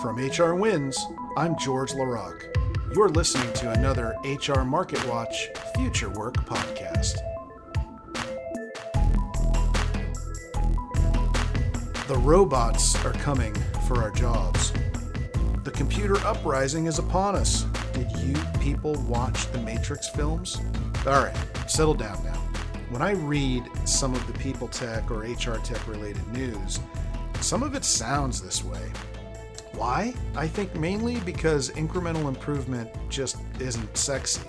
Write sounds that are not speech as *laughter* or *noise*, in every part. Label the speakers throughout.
Speaker 1: From HR Wins, I'm George LaRocque. You're listening to another HR Market Watch Future Work podcast. The robots are coming for our jobs. The computer uprising is upon us. Did you people watch the Matrix films? All right, settle down now. When I read some of the people tech or HR tech related news, some of it sounds this way. Why? I think mainly because incremental improvement just isn't sexy.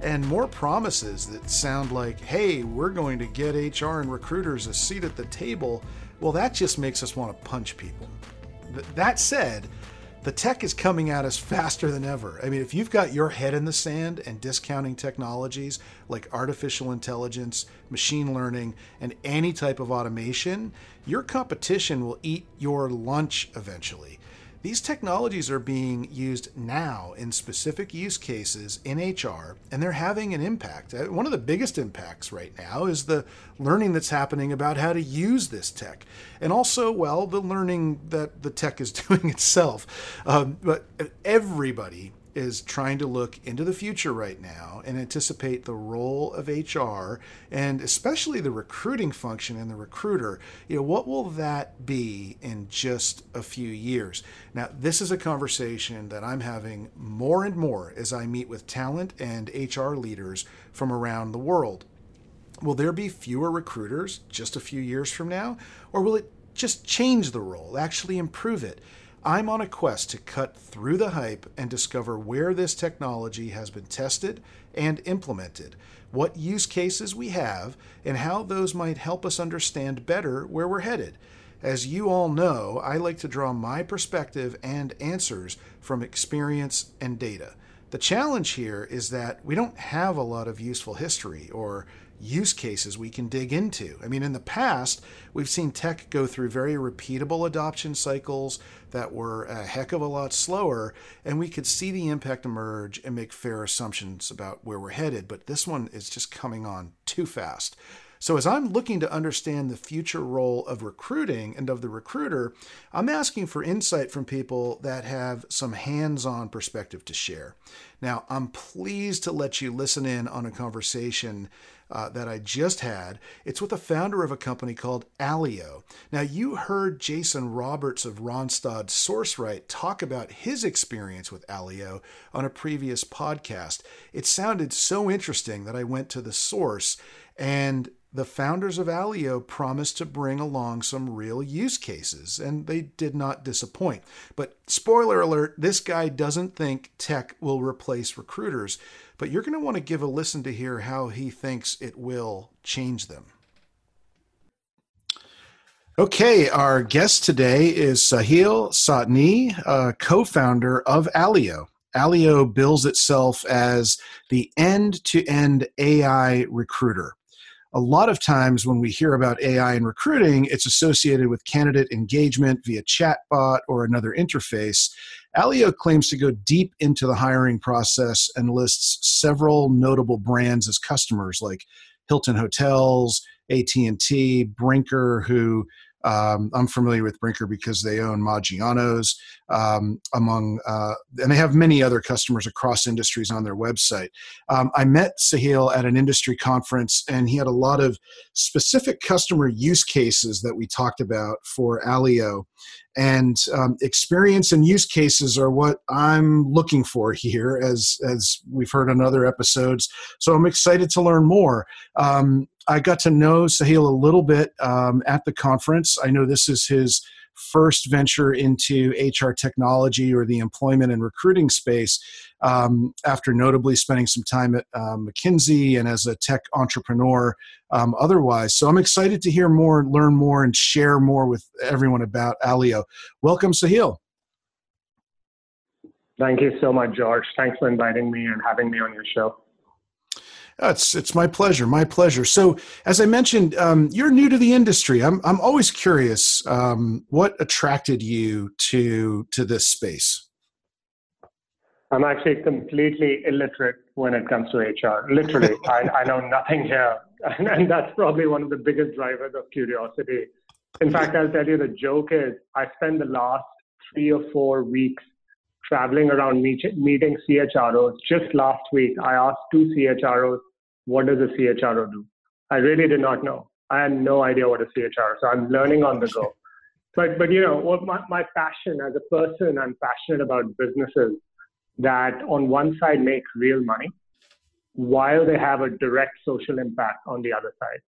Speaker 1: And more promises that sound like, hey, we're going to get HR and recruiters a seat at the table, well, that just makes us want to punch people. that said, the tech is coming at us faster than ever. I mean, if you've got your head in the sand and discounting technologies like artificial intelligence, machine learning, and any type of automation, your competition will eat your lunch eventually. These technologies are being used now in specific use cases in HR, and they're having an impact. Uh, one of the biggest impacts right now is the learning that's happening about how to use this tech, and also, well, the learning that the tech is *laughs* doing itself. Um, but everybody is trying to look into the future right now and anticipate the role of HR and especially the recruiting function and the recruiter. You know, what will that be in just a few years? Now, this is a conversation that I'm having more and more as I meet with talent and HR leaders from around the world. Will there be fewer recruiters just a few years from now? Or will it just change the role, actually improve it? I'm on a quest to cut through the hype and discover where this technology has been tested and implemented, what use cases we have, and how those might help us understand better where we're headed. As you all know, I like to draw my perspective and answers from experience and data. The challenge here is that we don't have a lot of useful history or use cases we can dig into. I mean, in the past, we've seen tech go through very repeatable adoption cycles that were a heck of a lot slower, and we could see the impact emerge and make fair assumptions about where we're headed. But this one is just coming on too fast. So, as I'm looking to understand the future role of recruiting and of the recruiter, I'm asking for insight from people that have some hands on perspective to share. Now, I'm pleased to let you listen in on a conversation uh, that I just had. It's with the founder of a company called AllyO. Now, you heard Jason Roberts of Randstad SourceRight talk about his experience with AllyO on a previous podcast. It sounded so interesting that I went to the source and the founders of AllyO promised to bring along some real use cases, and they did not disappoint. But spoiler alert, this guy doesn't think tech will replace recruiters but you're going to want to give a listen to hear how he thinks it will change them. Okay, our guest today is Sahil Sahni, co founder of AllyO. AllyO bills itself as the end to end AI recruiter. A lot of times when we hear about AI in recruiting, it's associated with candidate engagement via chatbot or another interface. AllyO claims to go deep into the hiring process and lists several notable brands as customers like Hilton Hotels, AT&T, Brinker, who um, I'm familiar with Brinker because they own Maggiano's, um, among, uh, and they have many other customers across industries on their website. Um, I met Sahil at an industry conference, and he had a lot of specific customer use cases that we talked about for AllyO. And um, experience and use cases are what I'm looking for here, as as we've heard on other episodes. So I'm excited to learn more. Um, I got to know Sahil a little bit um, at the conference. I know this is his first venture into HR technology or the employment and recruiting space um, after notably spending some time at um, McKinsey and as a tech entrepreneur um, otherwise. So I'm excited to hear more, learn more, and share more with everyone about AllyO. Welcome, Sahil.
Speaker 2: Thank you so much, George. Thanks for inviting me and having me on your show.
Speaker 1: It's it's my pleasure, my pleasure. So, as I mentioned, um, you're new to the industry. I'm I'm always curious. Um, what attracted you to to this space?
Speaker 2: I'm actually completely illiterate when it comes to HR. Literally, *laughs* I, I know nothing here, and, and that's probably one of the biggest drivers of curiosity. In fact, I'll tell you the joke is I spent the last three or four weeks traveling around meeting CHROs. Just last week, I asked two CHROs, what does a CHRO do? I really did not know. I had no idea what a CHRO. So I'm learning on the go. *laughs* But but you know, what my, my passion as a person, I'm passionate about businesses that on one side make real money while they have a direct social impact on the other side.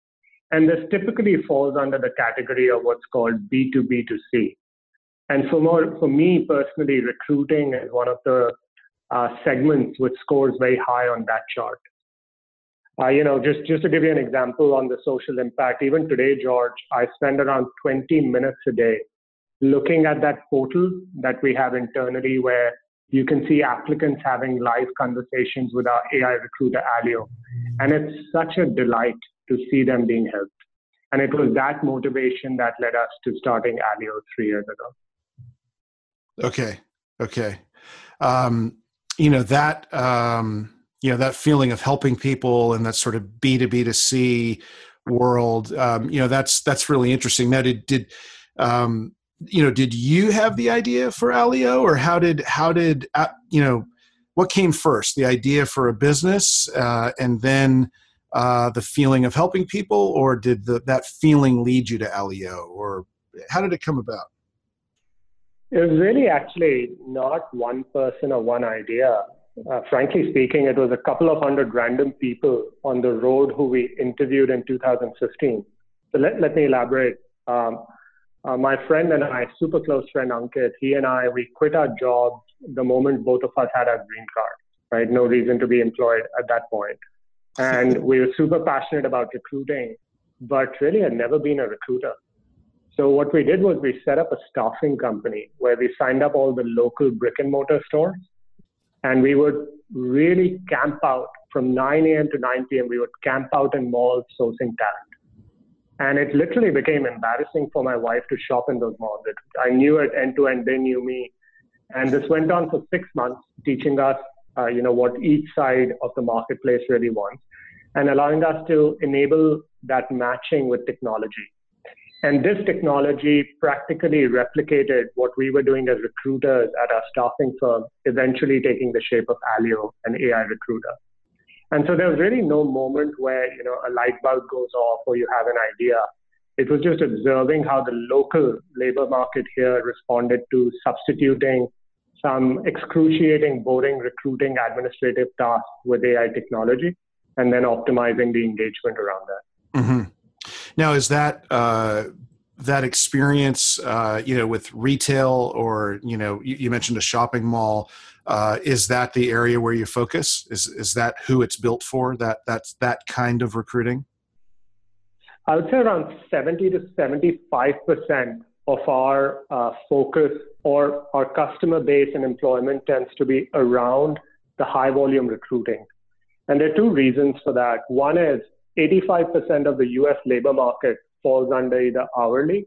Speaker 2: And this typically falls under the category of what's called B2B2C. And for more, for me personally, recruiting is one of the uh, segments which scores very high on that chart. Uh, you know, just, just to give you an example on the social impact, even today, George, I spend around 20 minutes a day looking at that portal that we have internally where you can see applicants having live conversations with our AI recruiter, AllyO. And it's such a delight to see them being helped. And it was that motivation that led us to starting AllyO three years ago.
Speaker 1: Okay. Okay. Um, you know, that, um, you know that feeling of helping people and that sort of b to b to c world um, you know that's that's really interesting. Now did did um, you know did you have the idea for AllyO or how did how did uh, you know what came first the idea for a business uh, and then uh, the feeling of helping people or did the, that feeling lead you to AllyO or how did it come about?
Speaker 2: It was really actually not one person or one idea uh, frankly speaking, it was a couple of hundred random people on the road who we interviewed in 2015. So let, let me elaborate. Um, uh, my friend and I, super close friend Ankit, he and I, we quit our jobs the moment both of us had our green card, right? No reason to be employed at that point. And *laughs* we were super passionate about recruiting, but really had never been a recruiter. So what we did was we set up a staffing company where we signed up all the local brick and mortar stores and we would really camp out from 9 a.m. to 9 p.m. We would camp out in malls sourcing talent. And it literally became embarrassing for my wife to shop in those malls. It, I knew it end to end. They knew me. And this went on for six months, teaching us, uh, you know, what each side of the marketplace really wants and allowing us to enable that matching with technology. And this technology practically replicated what we were doing as recruiters at our staffing firm, eventually taking the shape of AllyO, an AI recruiter. And so there was really no moment where, you know, a light bulb goes off or you have an idea. It was just observing how the local labor market here responded to substituting some excruciating, boring recruiting administrative tasks with AI technology and then optimizing the engagement around that.
Speaker 1: Mm-hmm. Now, is that uh, that experience, uh, you know, with retail or you know, you, you mentioned a shopping mall? Uh, is that the area where you focus? Is is that who it's built for? That that's that kind of recruiting.
Speaker 2: I would say around seventy to seventy-five percent of our uh, focus or our customer base and employment tends to be around the high volume recruiting. And there are two reasons for that. One is 85% of the US labor market falls under either hourly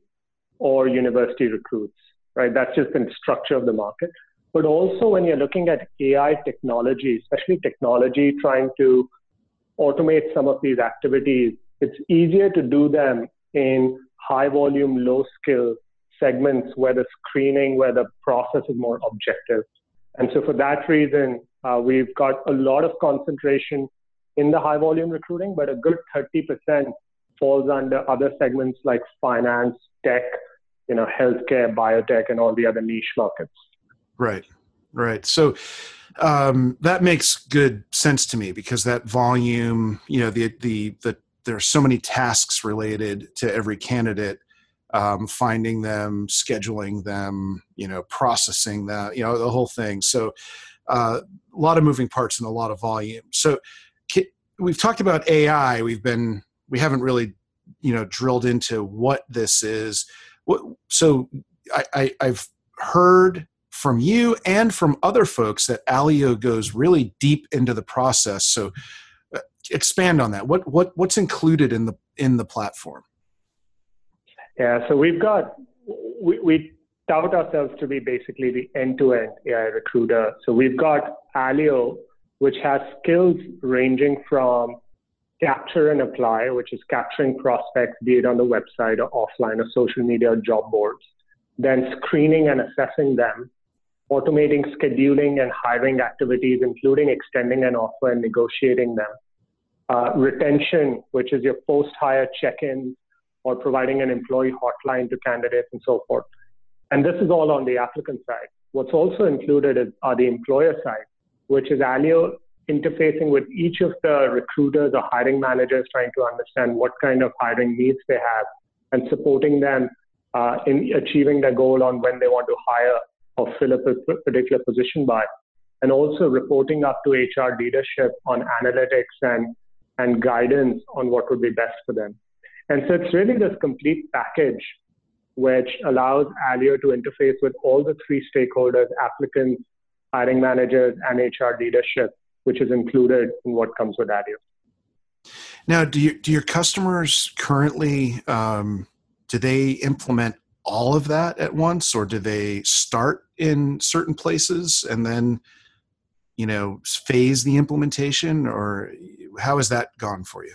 Speaker 2: or university recruits, right? That's just the structure of the market. But also, when you're looking at AI technology, especially technology trying to automate some of these activities, it's easier to do them in high volume, low skill segments where the screening, where the process is more objective. And so, for that reason, uh, we've got a lot of concentration in the high volume recruiting, but a good 30% falls under other segments like finance, tech, you know, healthcare, biotech, and all the other niche markets.
Speaker 1: Right, right. So um, that makes good sense to me because that volume, you know, the the the there are so many tasks related to every candidate. Um, finding them, scheduling them, you know, processing that, you know, the whole thing. So, uh, a lot of moving parts and a lot of volume. So, we've talked about AI. We've been we haven't really you know drilled into what this is. What, so I, I, have heard from you and from other folks that AllyO goes really deep into the process. So uh, expand on that. What what what's included in the in the platform?
Speaker 2: Yeah, so we've got we, we tout ourselves to be basically the end-to-end AI recruiter. So we've got AllyO, which has skills ranging from capture and apply, which is capturing prospects, be it on the website or offline or social media or job boards, then screening and assessing them, automating scheduling and hiring activities, including extending an offer and negotiating them, uh, retention, which is your post hire check in or providing an employee hotline to candidates and so forth. And this is all on the applicant side. What's also included is, are the employer side, which is AllyO interfacing with each of the recruiters or hiring managers, trying to understand what kind of hiring needs they have and supporting them uh, in achieving their goal on when they want to hire or fill a particular position by. And also reporting up to HR leadership on analytics and, and guidance on what would be best for them. And so it's really this complete package which allows AllyO to interface with all the three stakeholders, applicants, hiring managers, and HR leadership, which is included in what comes with AllyO.
Speaker 1: Now, do, you, do your customers currently, um, do they implement all of that at once or do they start in certain places and then you know phase the implementation or how has that gone for you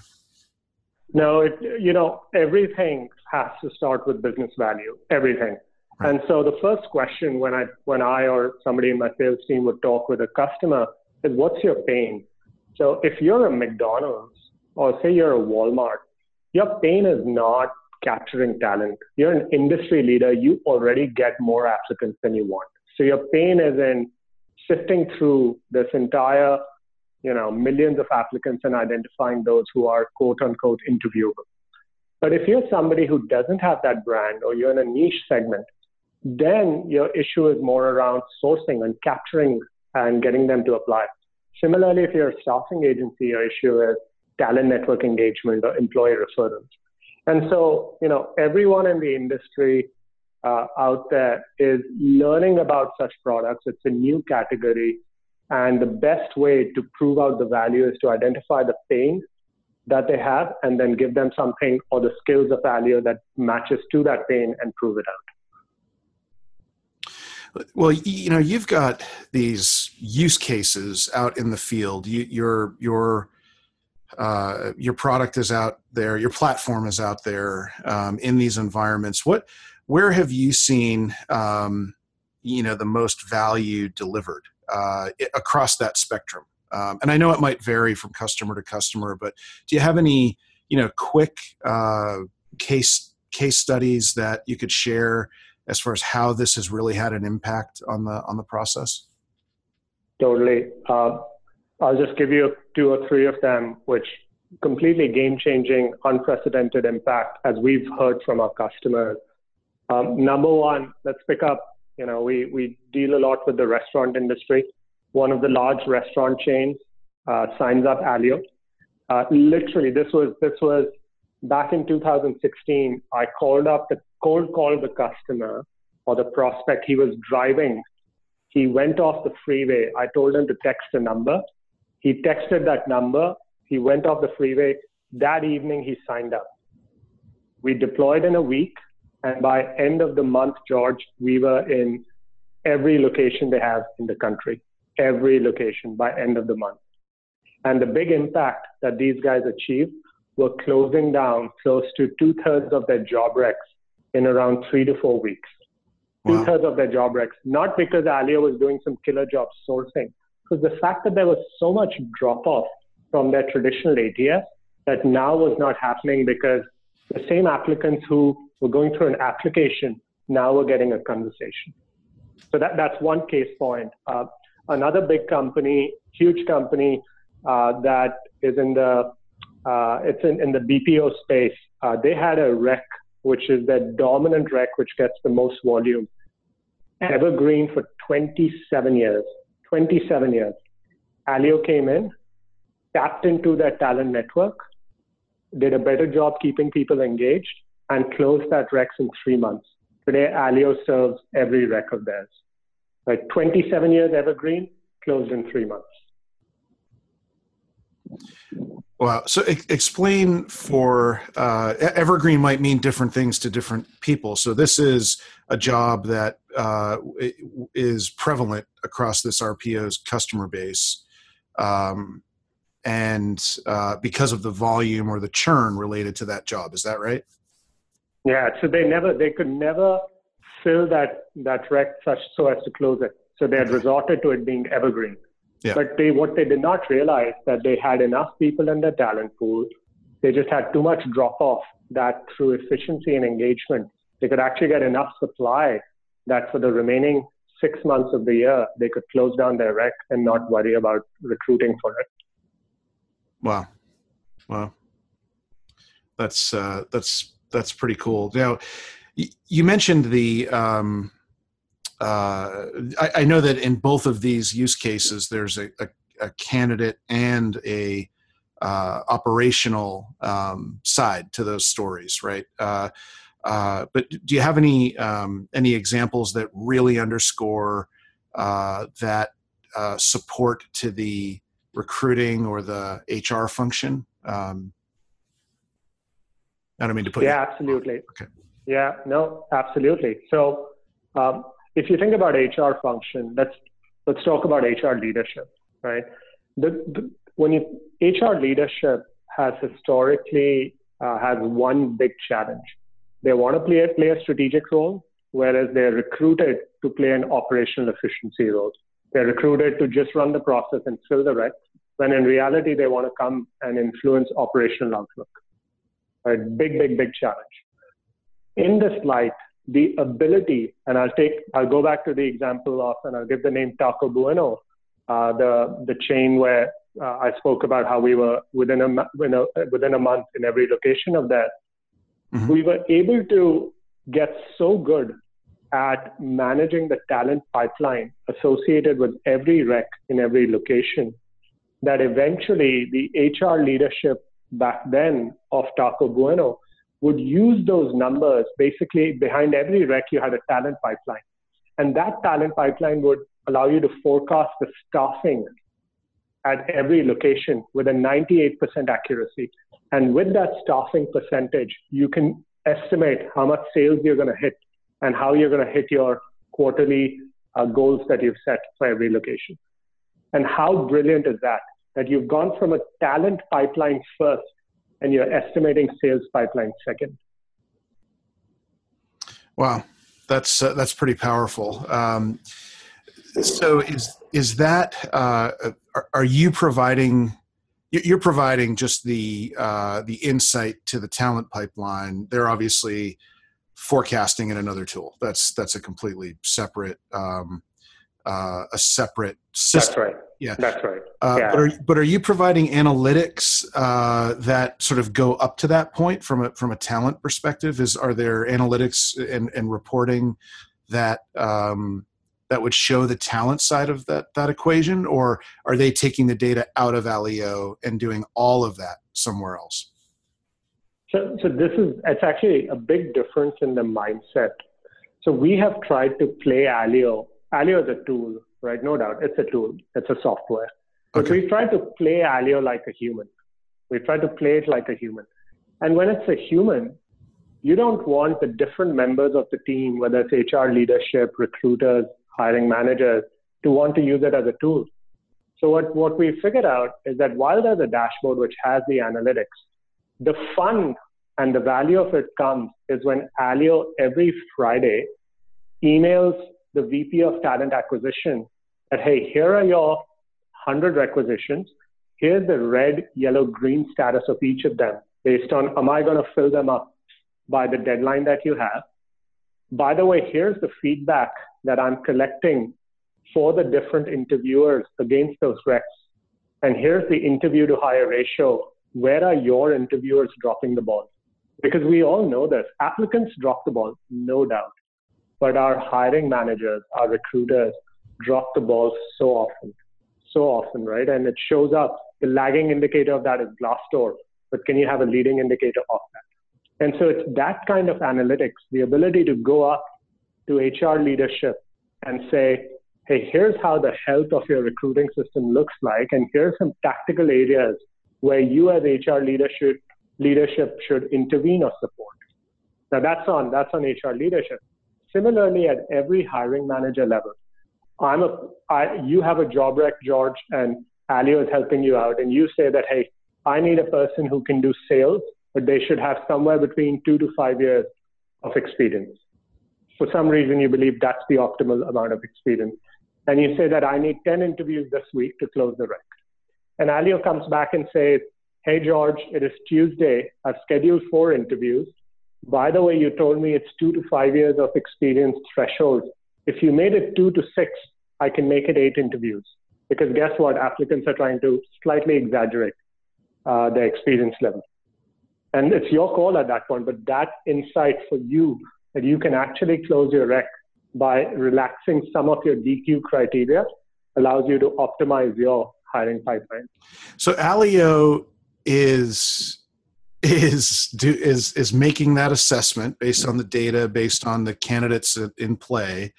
Speaker 2: no, it, you know, everything has to start with business value, everything. And so the first question when I, when I or somebody in my sales team would talk with a customer is what's your pain? So if you're a McDonald's or say you're a Walmart, your pain is not capturing talent. You're an industry leader. You already get more applicants than you want. So your pain is in sifting through this entire you know, millions of applicants and identifying those who are quote unquote interviewable. But if you're somebody who doesn't have that brand or you're in a niche segment, then your issue is more around sourcing and capturing and getting them to apply. Similarly, if you're a staffing agency, your issue is talent network engagement or employee referrals. And so, you know, everyone in the industry uh, out there is learning about such products. It's a new category. And the best way to prove out the value is to identify the pain that they have and then give them something or the skills of value that matches to that pain and prove it out.
Speaker 1: Well, you know, you've got these use cases out in the field. You, your your uh, your product is out there. Your platform is out there um, in these environments. What, where have you seen, um, you know, the most value delivered? uh, across that spectrum. Um, and I know it might vary from customer to customer, but do you have any, you know, quick uh, case case studies that you could share as far as how this has really had an impact on the on the process?
Speaker 2: Totally. Uh, I'll just give you two or three of them, which completely game changing, unprecedented impact as we've heard from our customers. Um, number one, let's pick up you know, we, we deal a lot with the restaurant industry. One of the large restaurant chains uh, signs up AllyO. Uh, literally, this was this was back in 2016. I called up the cold called the customer or the prospect. He was driving. He went off the freeway. I told him to text a number. He texted that number. He went off the freeway. That evening, he signed up. We deployed in a week. And by end of the month, George, we were in every location they have in the country, every location by end of the month. And the big impact that these guys achieved were closing down close to two thirds of their job recs in around three to four weeks. Wow. Two thirds of their job recs, not because AllyO was doing some killer job sourcing, because the fact that there was so much drop off from their traditional ATS that now was not happening because the same applicants who were going through an application, now we're getting a conversation. So that, that's one case point. Uh, another big company, huge company uh, that is in the uh, it's in, in the BPO space. Uh, they had a rec, which is their dominant rec, which gets the most volume. Evergreen for 27 years. 27 years. AllyO came in, tapped into that talent network, did a better job keeping people engaged, and closed that Rex in three months. Today, AllyO serves every rec of theirs. Like 27 years evergreen, closed in three months.
Speaker 1: Wow. So explain for uh, evergreen might mean different things to different people. So this is a job that uh, is prevalent across this RPO's customer base. Um, and uh, because of the volume or the churn related to that job. Is that right?
Speaker 2: Yeah, so they never, they could never fill that that rec such so as to close it. So they had resorted to it being evergreen. Yeah. But they what they did not realize that they had enough people in their talent pool. They just had too much drop off that through efficiency and engagement, they could actually get enough supply that for the remaining six months of the year, they could close down their rec and not worry about recruiting for it.
Speaker 1: Wow. Wow. That's, uh, that's, that's pretty cool. Now, you mentioned the, um, uh, I, I, know that in both of these use cases, there's a, a, a candidate and a uh, operational um, side to those stories, right? Uh, uh, but do you have any um, any examples that really underscore uh, that uh, support to the recruiting or the HR function? Um, I don't mean to put.
Speaker 2: Yeah, absolutely. Okay. Yeah, no, absolutely. So, um, if you think about HR function, let's let's talk about HR leadership, right? The, the, when you HR leadership has historically uh, has one big challenge. They want to play, play a strategic role, whereas they're recruited to play an operational efficiency role. They're recruited to just run the process and fill the recs, when in reality they want to come and influence operational outlook. A big, big, big challenge. In this light, the ability, and I'll take, I'll go back to the example of, and I'll give the name Taco Bueno, uh, the the chain where uh, I spoke about how we were within a, within a, within a month in every location of that. Mm-hmm. We were able to get so good at managing the talent pipeline associated with every rec in every location that eventually the HR leadership back then of Taco Bueno would use those numbers. Basically, behind every rec, you had a talent pipeline. And that talent pipeline would allow you to forecast the staffing at every location with a 98% accuracy. And with that staffing percentage, you can estimate how much sales you're going to hit and how you're going to hit your quarterly uh, goals that you've set for every location. And how brilliant is that? That you've gone from a talent pipeline first and you're estimating sales pipeline second.
Speaker 1: Wow, that's uh, that's pretty powerful. Um, so is is that uh, are, are, you providing you're providing just the uh, the insight to the talent pipeline they're obviously forecasting in another tool that's that's a completely separate um, uh, a separate system
Speaker 2: that's right yeah. That's right.
Speaker 1: Uh, yeah. but, are, but are you providing analytics uh, that sort of go up to that point from a from a talent perspective? Is are there analytics and, and reporting that um, that would show the talent side of that that equation? Or are they taking the data out of AllyO and doing all of that somewhere else?
Speaker 2: So, so this is it's actually a big difference in the mindset. So we have tried to play AllyO. AllyO is a tool right? No doubt. It's a tool. It's a software. But okay. we try to play AllyO like a human. We try to play it like a human. And when it's a human you don't want the different members of the team, whether it's HR leadership, recruiters, hiring managers to want to use it as a tool. So what, what we figured out is that while there's a dashboard which has the analytics, the fun and the value of it comes is when AllyO every Friday emails the VP of talent acquisition that, hey, here are your 100 requisitions. Here's the red, yellow, green status of each of them based on, am I going to fill them up by the deadline that you have? By the way, here's the feedback that I'm collecting for the different interviewers against those recs. And here's the interview to hire ratio. Where are your interviewers dropping the ball? Because we all know this. Applicants drop the ball, no doubt. But our hiring managers, our recruiters drop the ball so often, so often, right? And it shows up. The lagging indicator of that is Glassdoor, but can you have a leading indicator of that? And so it's that kind of analytics, the ability to go up to HR leadership and say, hey, here's how the health of your recruiting system looks like, and here's some tactical areas where you as HR leadership leadership should intervene or support. Now that's on that's on HR leadership. Similarly, at every hiring manager level, I'm a I, you have a job rec, George, and AllyO is helping you out, and you say that hey, I need a person who can do sales, but they should have somewhere between two to five years of experience. for some reason you believe that's the optimal amount of experience. And you say that I need 10 interviews this week to close the rec. And AllyO comes back and says, Hey, George, it is Tuesday. I've scheduled four interviews. By the way, you told me it's two to five years of experience threshold. If you made it two to six, I can make it eight interviews. Because guess what? Applicants are trying to slightly exaggerate uh, their experience level. And it's your call at that point, but that insight for you that you can actually close your rec by relaxing some of your DQ criteria allows you to optimize your hiring pipeline.
Speaker 1: So AllyO is is do, is is making that assessment based on the data, based on the candidates in play,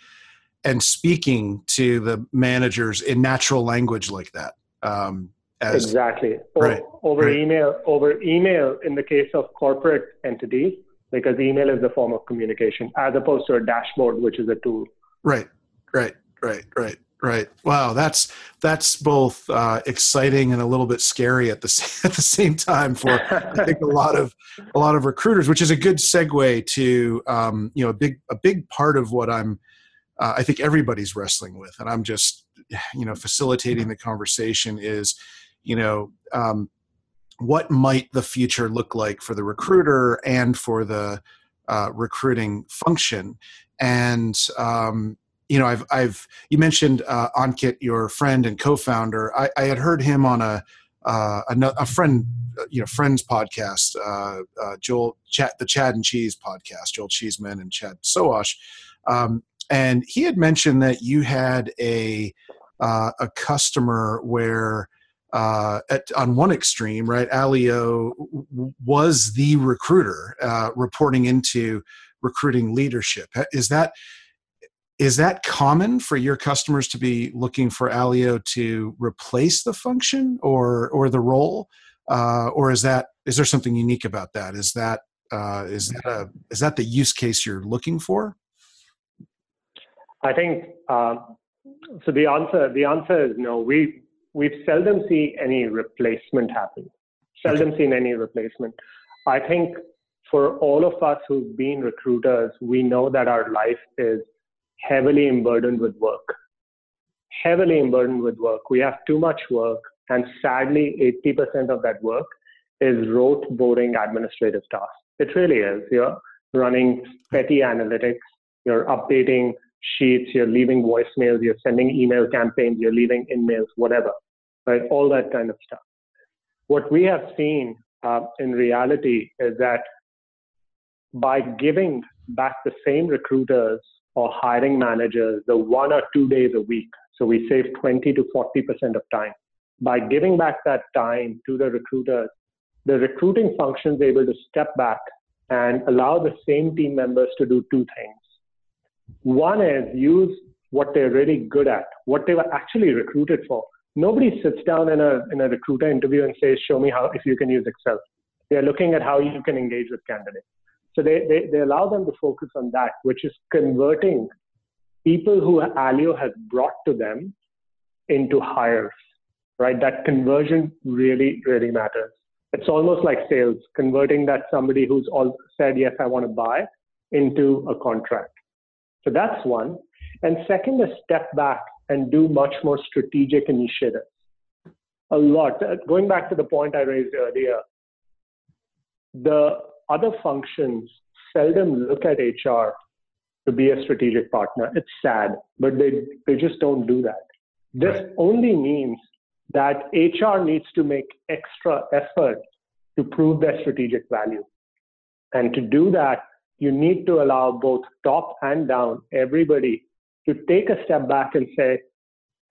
Speaker 1: and speaking to the managers in natural language like that. Um,
Speaker 2: as, exactly. Right, over right. email. Over email, in the case of corporate entities, because email is the form of communication, as opposed to a dashboard, which is a tool.
Speaker 1: Right. Right. Right. Right. Right. Wow. That's that's both uh, exciting and a little bit scary at the *laughs* at the same time for I think a lot of a lot of recruiters, which is a good segue to um, you know a big a big part of what I'm uh, I think everybody's wrestling with, and I'm just you know facilitating the conversation is you know um, what might the future look like for the recruiter and for the uh, recruiting function and um, you know, I've, I've, you mentioned uh, Ankit, your friend and co-founder. I, I had heard him on a, uh, a, a friend, uh, you know, friends podcast, uh, uh, Joel, the Chad and Cheese podcast, Joel Cheeseman and Chad Sowash. Um, and he had mentioned that you had a, uh, a customer where, uh, at, on one extreme, right, AllyO was the recruiter reporting into recruiting leadership. Is that is that common for your customers to be looking for AllyO to replace the function or or the role, uh, or is that is there something unique about that? Is that uh, is that a is that the use case you're looking for?
Speaker 2: I think uh, so. The answer the answer is no. We we've seldom see any replacement happen. Seldom okay. seen any replacement. I think for all of us who've been recruiters, we know that our life is heavily burdened with work. Heavily burdened with work. We have too much work, and sadly, 80% of that work is rote, boring administrative tasks. It really is. You're running petty analytics, you're updating sheets, you're leaving voicemails, you're sending email campaigns, you're leaving emails, whatever, right? All that kind of stuff. What we have seen uh, in reality is that by giving back the same recruiters or hiring managers the one or two days a week. So we save 20 to 40% of time. By giving back that time to the recruiters, the recruiting function is able to step back and allow the same team members to do two things. One is use what they're really good at, what they were actually recruited for. Nobody sits down in a, in a recruiter interview and says, Show me how if you can use Excel. They're looking at how you can engage with candidates. So they, they, they allow them to focus on that, which is converting people who AllyO has brought to them into hires, right? That conversion really, really matters. It's almost like sales, converting that somebody who's all said, yes, I want to buy into a contract. So that's one. And second is step back and do much more strategic initiatives. A lot. Going back to the point I raised earlier, the other functions seldom look at HR to be a strategic partner. It's sad, but they, they just don't do that. This right. only means that HR needs to make extra effort to prove their strategic value. And to do that, you need to allow both top and down everybody to take a step back and say,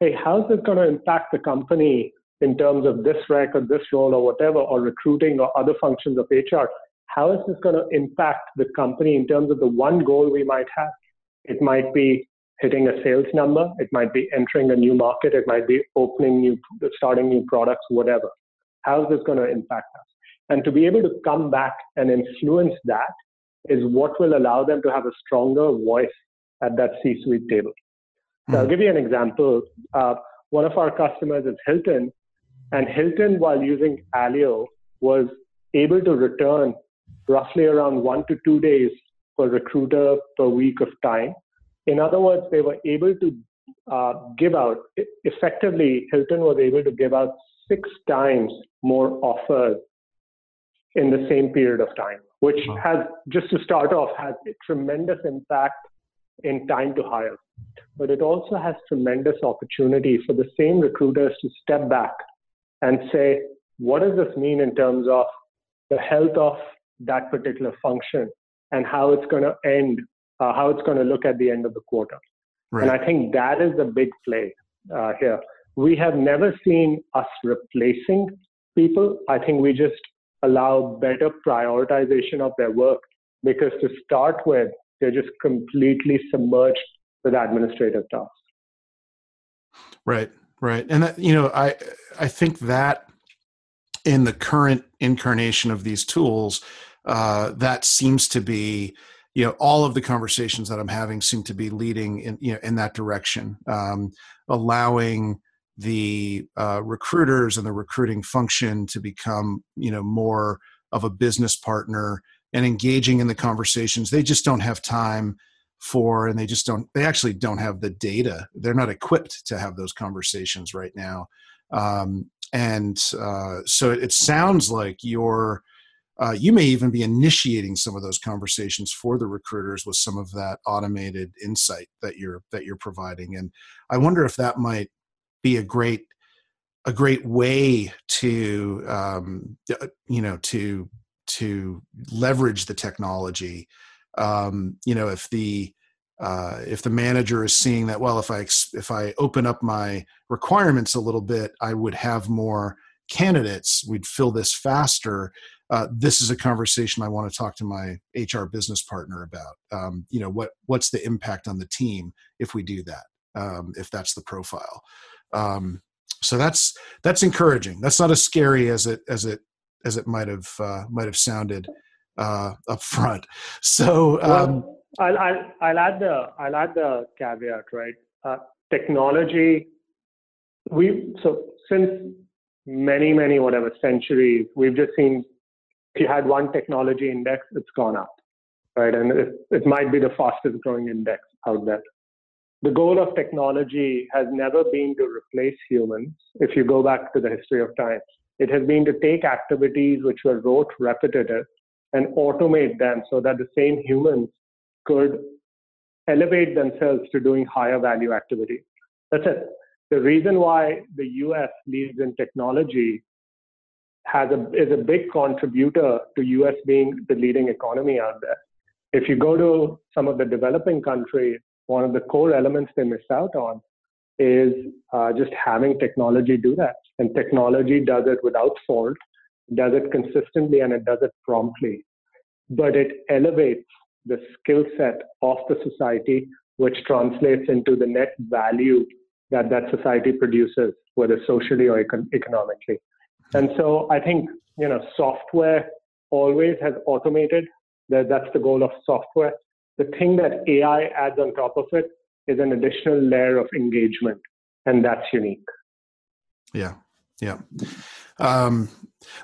Speaker 2: hey, how's this going to impact the company in terms of this rec or this role or whatever, or recruiting or other functions of HR? How is this going to impact the company in terms of the one goal we might have? It might be hitting a sales number, it might be entering a new market, it might be opening new, starting new products, whatever. How is this going to impact us? And to be able to come back and influence that is what will allow them to have a stronger voice at that C suite table. So mm-hmm. I'll give you an example. Uh, one of our customers is Hilton, and Hilton, while using AllyO, was able to return roughly around one to two days per recruiter per week of time. In other words, they were able to uh, give out, effectively, Hilton was able to give out six times more offers in the same period of time, which wow. has, just to start off, has a tremendous impact in time to hire. But it also has tremendous opportunity for the same recruiters to step back and say, what does this mean in terms of the health of that particular function and how it's going to end, uh, how it's going to look at the end of the quarter. Right. And I think that is the big play uh, here. We have never seen us replacing people. I think we just allow better prioritization of their work because to start with, they're just completely submerged with administrative tasks.
Speaker 1: Right, right, and that, you know, I I think that in the current incarnation of these tools, uh, that seems to be you know all of the conversations that i'm having seem to be leading in you know in that direction. Um, allowing the uh, recruiters and the recruiting function to become you know more of a business partner and engaging in the conversations. They just don't have time for and they just don't they actually don't have the data. They're not equipped to have those conversations right now. Um, and uh, so it sounds like you're uh, you may even be initiating some of those conversations for the recruiters with some of that automated insight that you're that you're providing. And i wonder if that might be a great a great way to um, uh, you know to to leverage the technology. Um, you know if the uh, if the manager is seeing that well if i if i open up my requirements a little bit i would have more candidates. We'd fill this faster. Uh, this is a conversation i want to talk to my hr business partner about. Um, you know what what's the impact on the team if we do that um, if that's the profile? Um, so that's that's encouraging. That's not as scary as it as it as it might have uh, might have sounded uh, up front. So um,
Speaker 2: well, I'll, I'll, I'll add the I'll add the caveat right? Uh, technology we so since many many whatever centuries we've just seen if you had one technology index it's gone up right? And it, it might be the fastest growing index out there. The goal of technology has never been to replace humans. If you go back to the history of time it has been to take activities which were rote repetitive and automate them so that the same humans could elevate themselves to doing higher value activity. That's it. The reason why the US leads in technology has a, is a big contributor to US being the leading economy out there. If you go to some of the developing countries, one of the core elements they miss out on is uh, just having technology do that. And technology does it without fault, does it consistently, and it does it promptly. But it elevates the skill set of the society, which translates into the net value that that society produces, whether socially or econ- economically. And so I think you know software always has automated. That that's the goal of software. The thing that AI adds on top of it is an additional layer of engagement, and that's unique.
Speaker 1: Yeah, yeah. Um,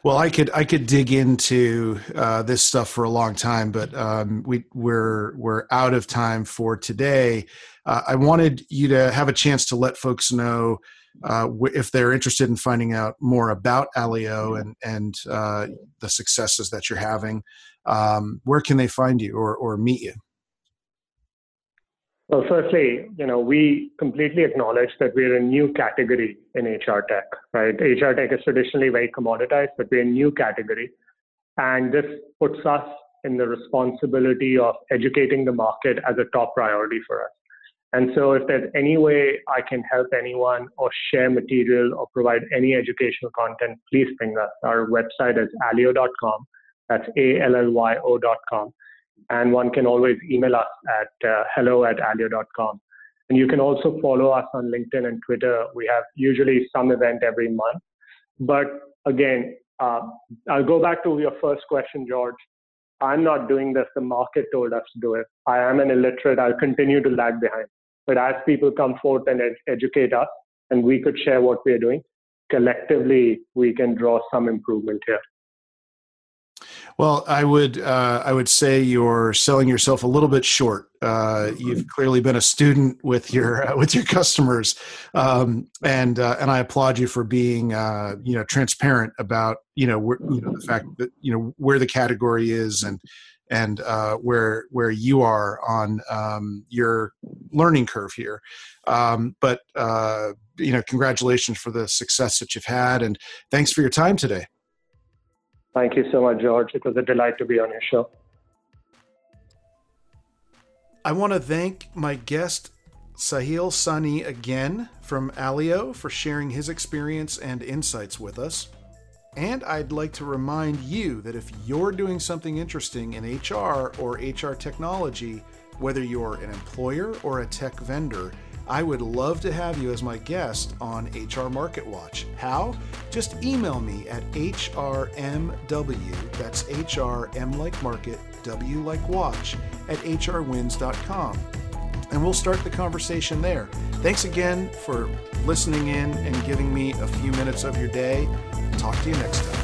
Speaker 1: well, I could I could dig into uh, this stuff for a long time, but um, we we're we're out of time for today. Uh, I wanted you to have a chance to let folks know uh, if they're interested in finding out more about AllyO and and uh, the successes that you're having. Um, where can they find you or or meet you?
Speaker 2: Well, firstly, you know, we completely acknowledge that we're a new category in HR tech, right? HR tech is traditionally very commoditized, but we're a new category. And this puts us in the responsibility of educating the market as a top priority for us. And so if there's any way I can help anyone or share material or provide any educational content, please ping us. Our website is allyo.com. That's A-L-L-Y-O.com. And one can always email us at uh, hello at allyo.com. And you can also follow us on LinkedIn and Twitter. We have usually some event every month. But again, uh, I'll go back to your first question, George. I'm not doing this. The market told us to do it. I am an illiterate. I'll continue to lag behind. But as people come forth and ed- educate us, and we could share what we are doing, collectively, we can draw some improvement here.
Speaker 1: Well, I would uh, I would say you're selling yourself a little bit short. Uh, you've clearly been a student with your *laughs* uh, with your customers, um, and uh, and I applaud you for being uh, you know transparent about you know wh- you know the fact that you know where the category is and and uh, where where you are on um, your learning curve here. Um, but you know, congratulations for the success that you've had, and thanks for your time today.
Speaker 2: Thank you so much, George. It was a delight to be on your show.
Speaker 1: I want to thank my guest, Sahil Sahni, again from AllyO for sharing his experience and insights with us. And I'd like to remind you that if you're doing something interesting in HR or HR technology, whether you're an employer or a tech vendor, I would love to have you as my guest on HR Market Watch. How? Just email me at HRMW, that's HRM like market, W like watch, at HRwins.com. And we'll start the conversation there. Thanks again for listening in and giving me a few minutes of your day. Talk to you next time.